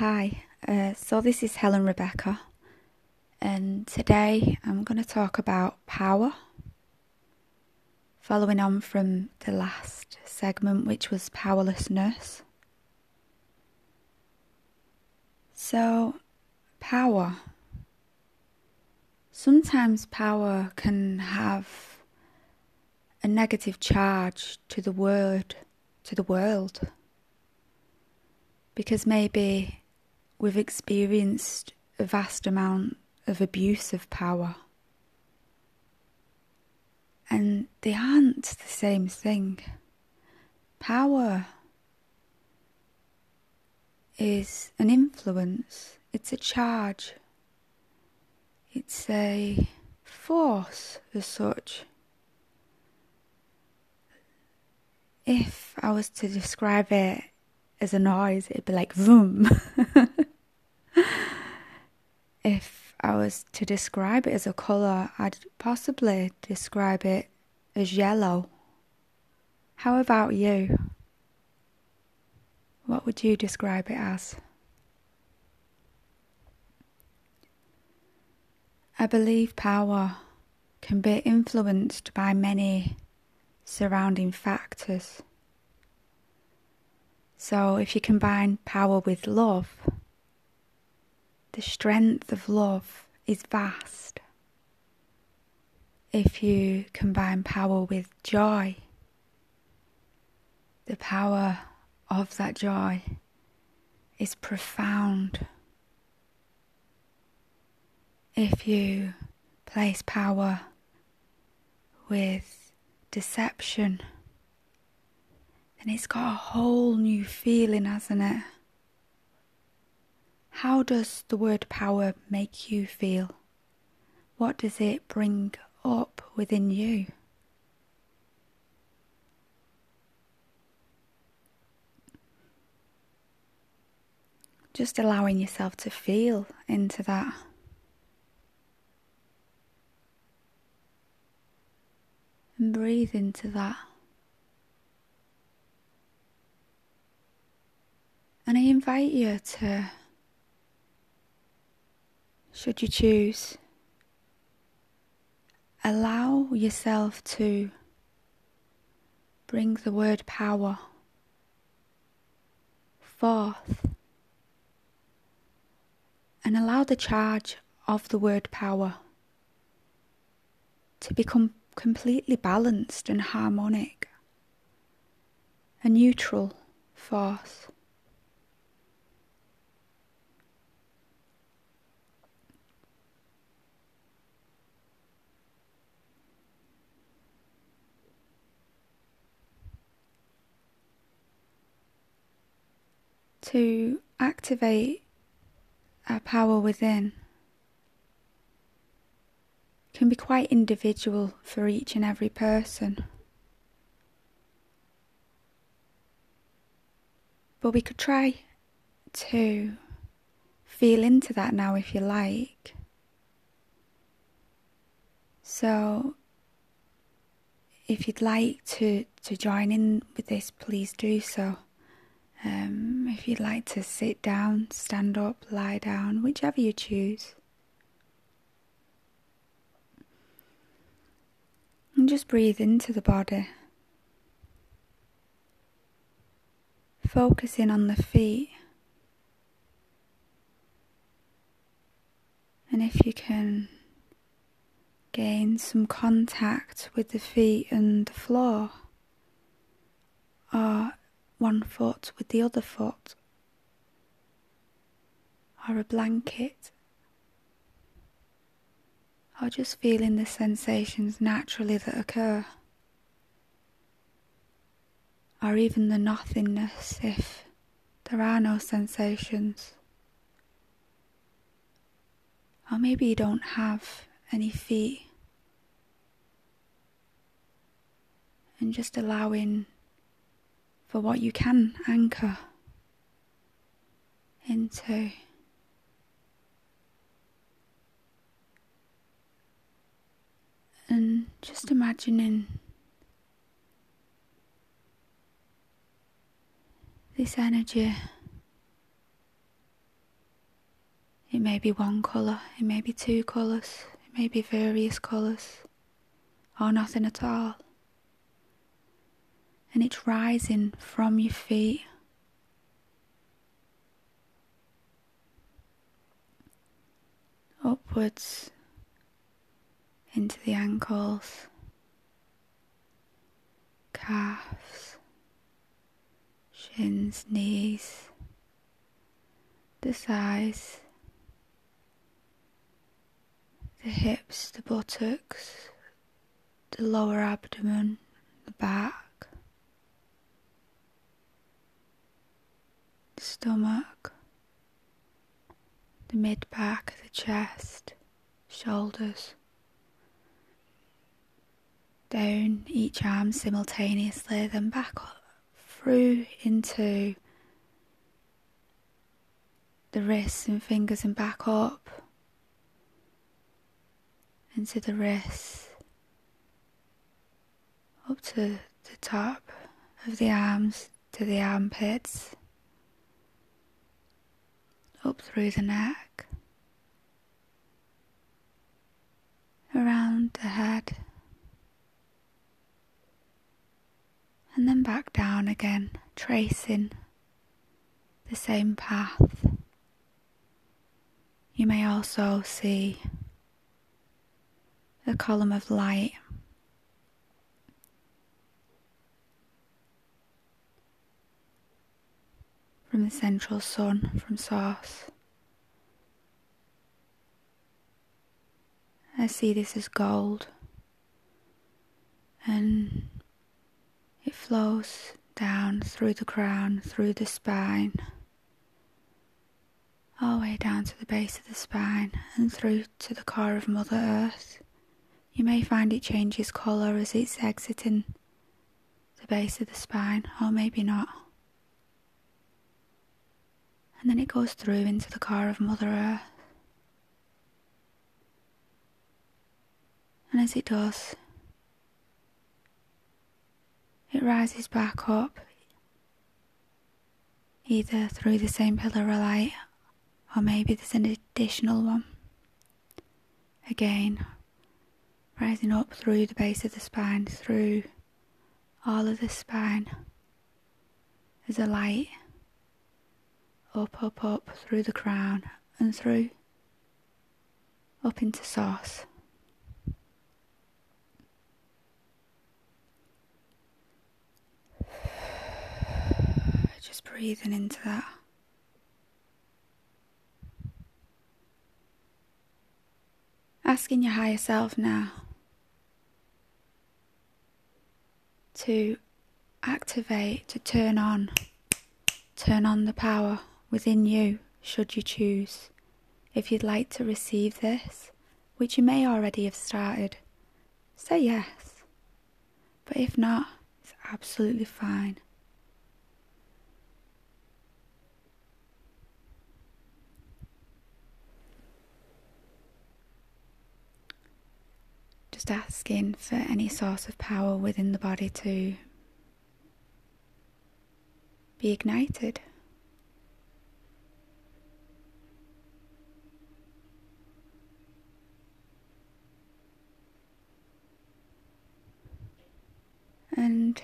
Hi, uh, so this is Helen Rebecca, and today I'm going to talk about power. Following on from the last segment, which was powerlessness. So, power. Sometimes power can have a negative charge to the word, to the world because maybe we've experienced a vast amount of abuse of power. And they aren't the same thing. Power is an influence, it's a charge, it's a force as such. If I was to describe it as a noise, it'd be like vroom. if I was to describe it as a colour, I'd possibly describe it as yellow. How about you? What would you describe it as? I believe power can be influenced by many surrounding factors. So, if you combine power with love, the strength of love is vast. If you combine power with joy, the power of that joy is profound. If you place power with deception, then it's got a whole new feeling, hasn't it? How does the word power make you feel? What does it bring up within you? Just allowing yourself to feel into that. And breathe into that. And I invite you to, should you choose, allow yourself to bring the word power forth and allow the charge of the word power to become completely balanced and harmonic, a neutral force. To activate our power within can be quite individual for each and every person. But we could try to feel into that now if you like. So, if you'd like to, to join in with this, please do so. Um, if you'd like to sit down, stand up, lie down, whichever you choose. And just breathe into the body. Focusing on the feet. And if you can gain some contact with the feet and the floor, or one foot with the other foot, or a blanket, or just feeling the sensations naturally that occur, or even the nothingness if there are no sensations. Or maybe you don't have any feet. And just allowing for what you can anchor into. And just imagining this energy It may be one colour, it may be two colours, it may be various colours, or nothing at all. And it's rising from your feet. Upwards into the ankles, calves, shins, knees, the thighs, the hips, the buttocks, the lower abdomen, the back, the stomach, the mid back, the chest, shoulders down each arm simultaneously, then back up through into the wrists and fingers and back up into the wrists, up to the top of the arms to the armpits, up through the neck, around the head. and then back down again, tracing the same path. You may also see a column of light. From the central sun, from source. I see this as gold, and it flows down through the crown, through the spine, all the way down to the base of the spine and through to the core of Mother Earth. You may find it changes colour as it's exiting the base of the spine, or maybe not. And then it goes through into the car of Mother Earth. And as it does, it rises back up, either through the same pillar of light or maybe there's an additional one. Again, rising up through the base of the spine, through all of the spine. There's a light up, up, up through the crown and through up into source. Just breathing into that. Asking your higher self now to activate, to turn on, turn on the power within you, should you choose. If you'd like to receive this, which you may already have started, say yes. But if not, it's absolutely fine. just asking for any source of power within the body to be ignited. And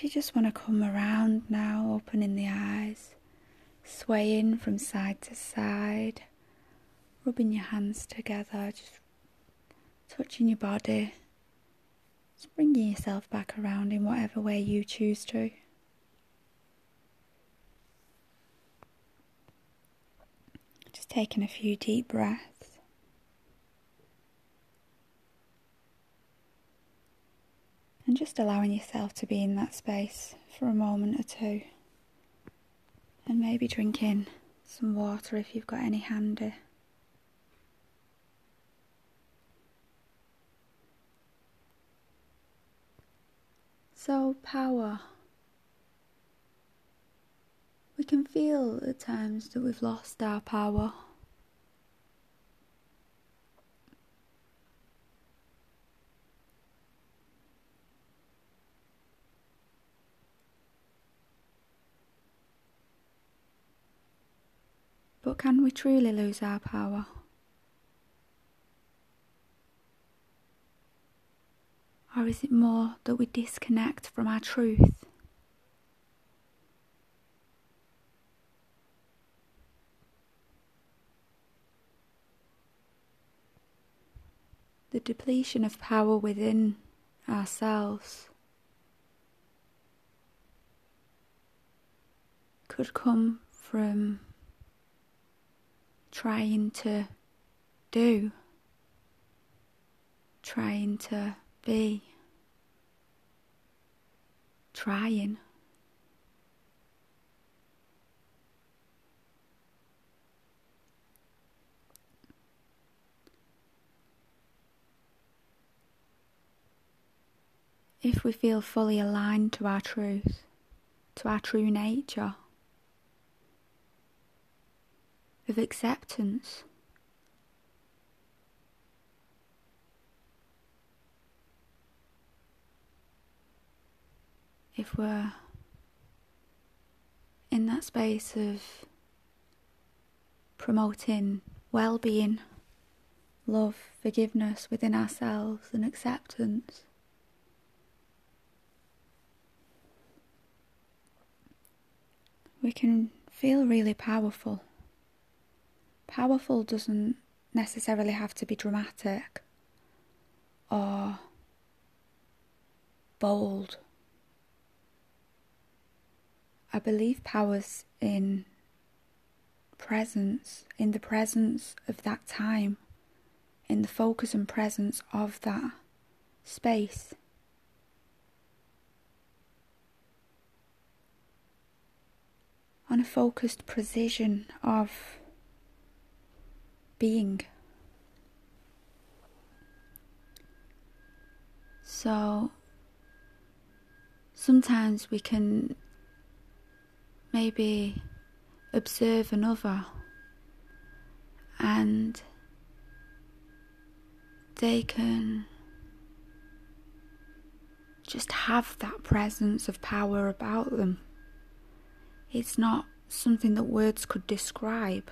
if you just want to come around now, opening the eyes, swaying from side to side, rubbing your hands together, just touching your body, just bringing yourself back around in whatever way you choose to. Just taking a few deep breaths. And just allowing yourself to be in that space for a moment or two. And maybe drinking some water if you've got any handy. So, power. We can feel at times that we've lost our power. But can we truly lose our power? Or is it more that we disconnect from our truth? The depletion of power within ourselves could come from trying to do, trying to be, trying. If we feel fully aligned to our truth, to our true nature, of acceptance. If we're in that space of promoting well being, love, forgiveness within ourselves, and acceptance. We can feel really powerful. Powerful doesn't necessarily have to be dramatic or bold. I believe power's in presence, in the presence of that time, in the focus and presence of that space. On a focused precision of being. So sometimes we can maybe observe another and they can just have that presence of power about them. It's not something that words could describe.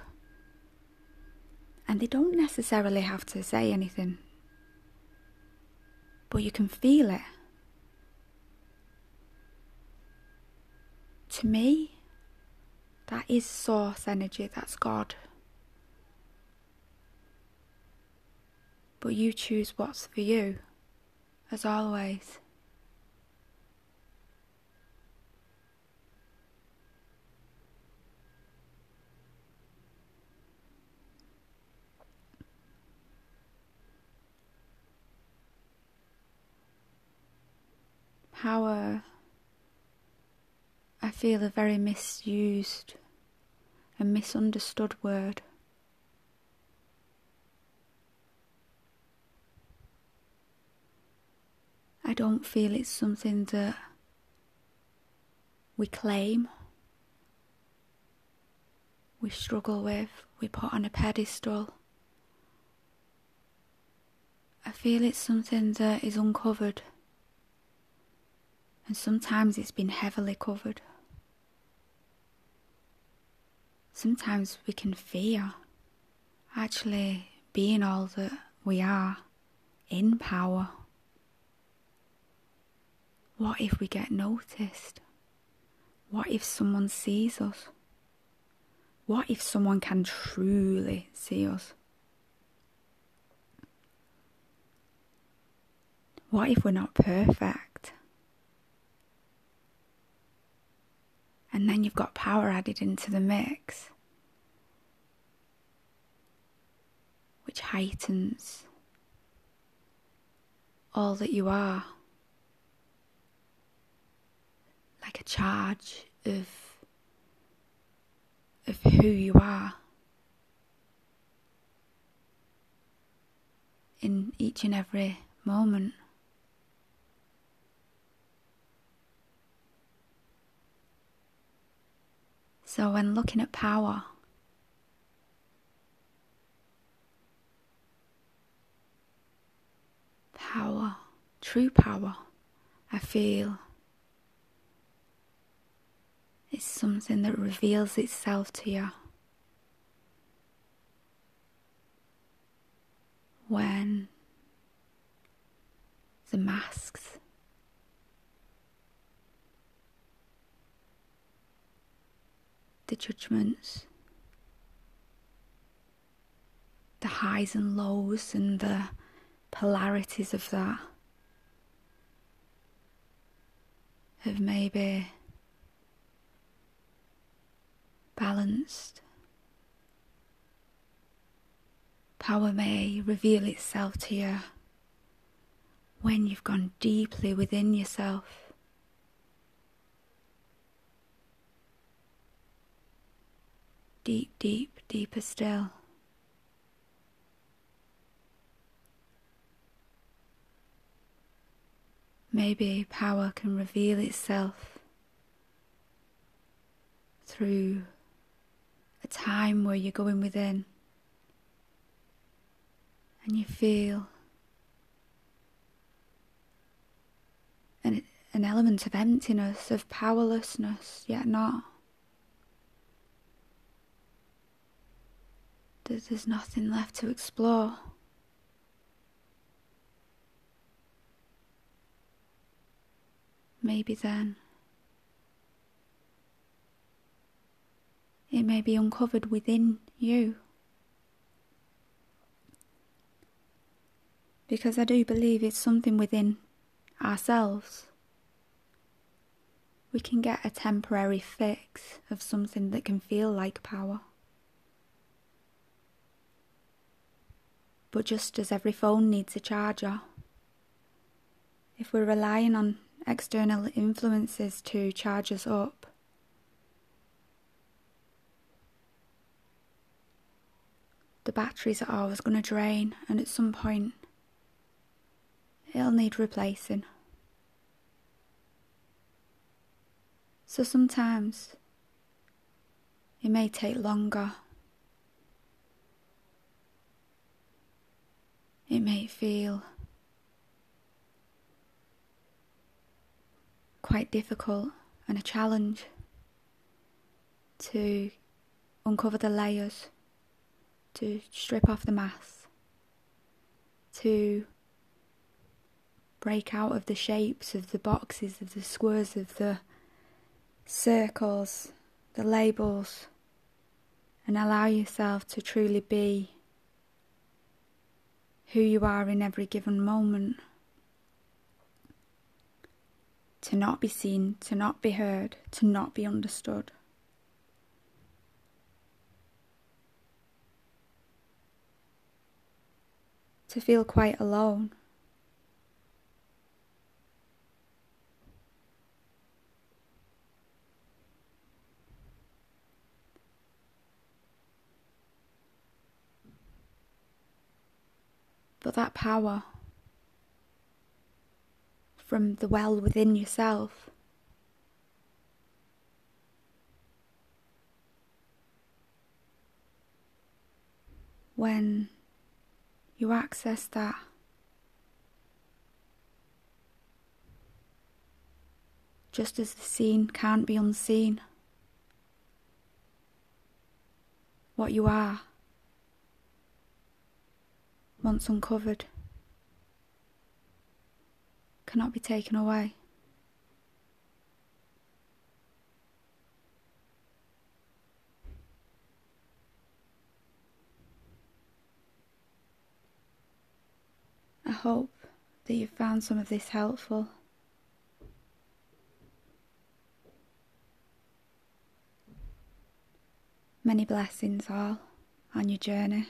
And they don't necessarily have to say anything, but you can feel it. To me, that is source energy, that's God. But you choose what's for you, as always. Power, uh, I feel, a very misused and misunderstood word. I don't feel it's something that we claim, we struggle with, we put on a pedestal. I feel it's something that is uncovered and sometimes it's been heavily covered. Sometimes we can fear actually being all that we are in power. What if we get noticed? What if someone sees us? What if someone can truly see us? What if we're not perfect? And then you've got power added into the mix, which heightens all that you are, like a charge of of who you are in each and every moment. So, when looking at power, power, true power, I feel is something that reveals itself to you. When the masks the judgments, the highs and lows, and the polarities of that have maybe balanced. Power may reveal itself to you when you've gone deeply within yourself. Deep, deep, deeper still. Maybe power can reveal itself through a time where you're going within and you feel an, an element of emptiness, of powerlessness, yet not. That there's nothing left to explore. Maybe then it may be uncovered within you. Because I do believe it's something within ourselves. We can get a temporary fix of something that can feel like power. But just as every phone needs a charger, if we're relying on external influences to charge us up, the batteries are always going to drain, and at some point, it'll need replacing. So sometimes it may take longer It may feel quite difficult and a challenge to uncover the layers, to strip off the mask, to break out of the shapes of the boxes, of the squares, of the circles, the labels, and allow yourself to truly be who you are in every given moment. To not be seen, to not be heard, to not be understood. To feel quite alone. That power from the well within yourself. When you access that, just as the seen can't be unseen, what you are once uncovered, cannot be taken away. I hope that you've found some of this helpful. Many blessings all on your journey.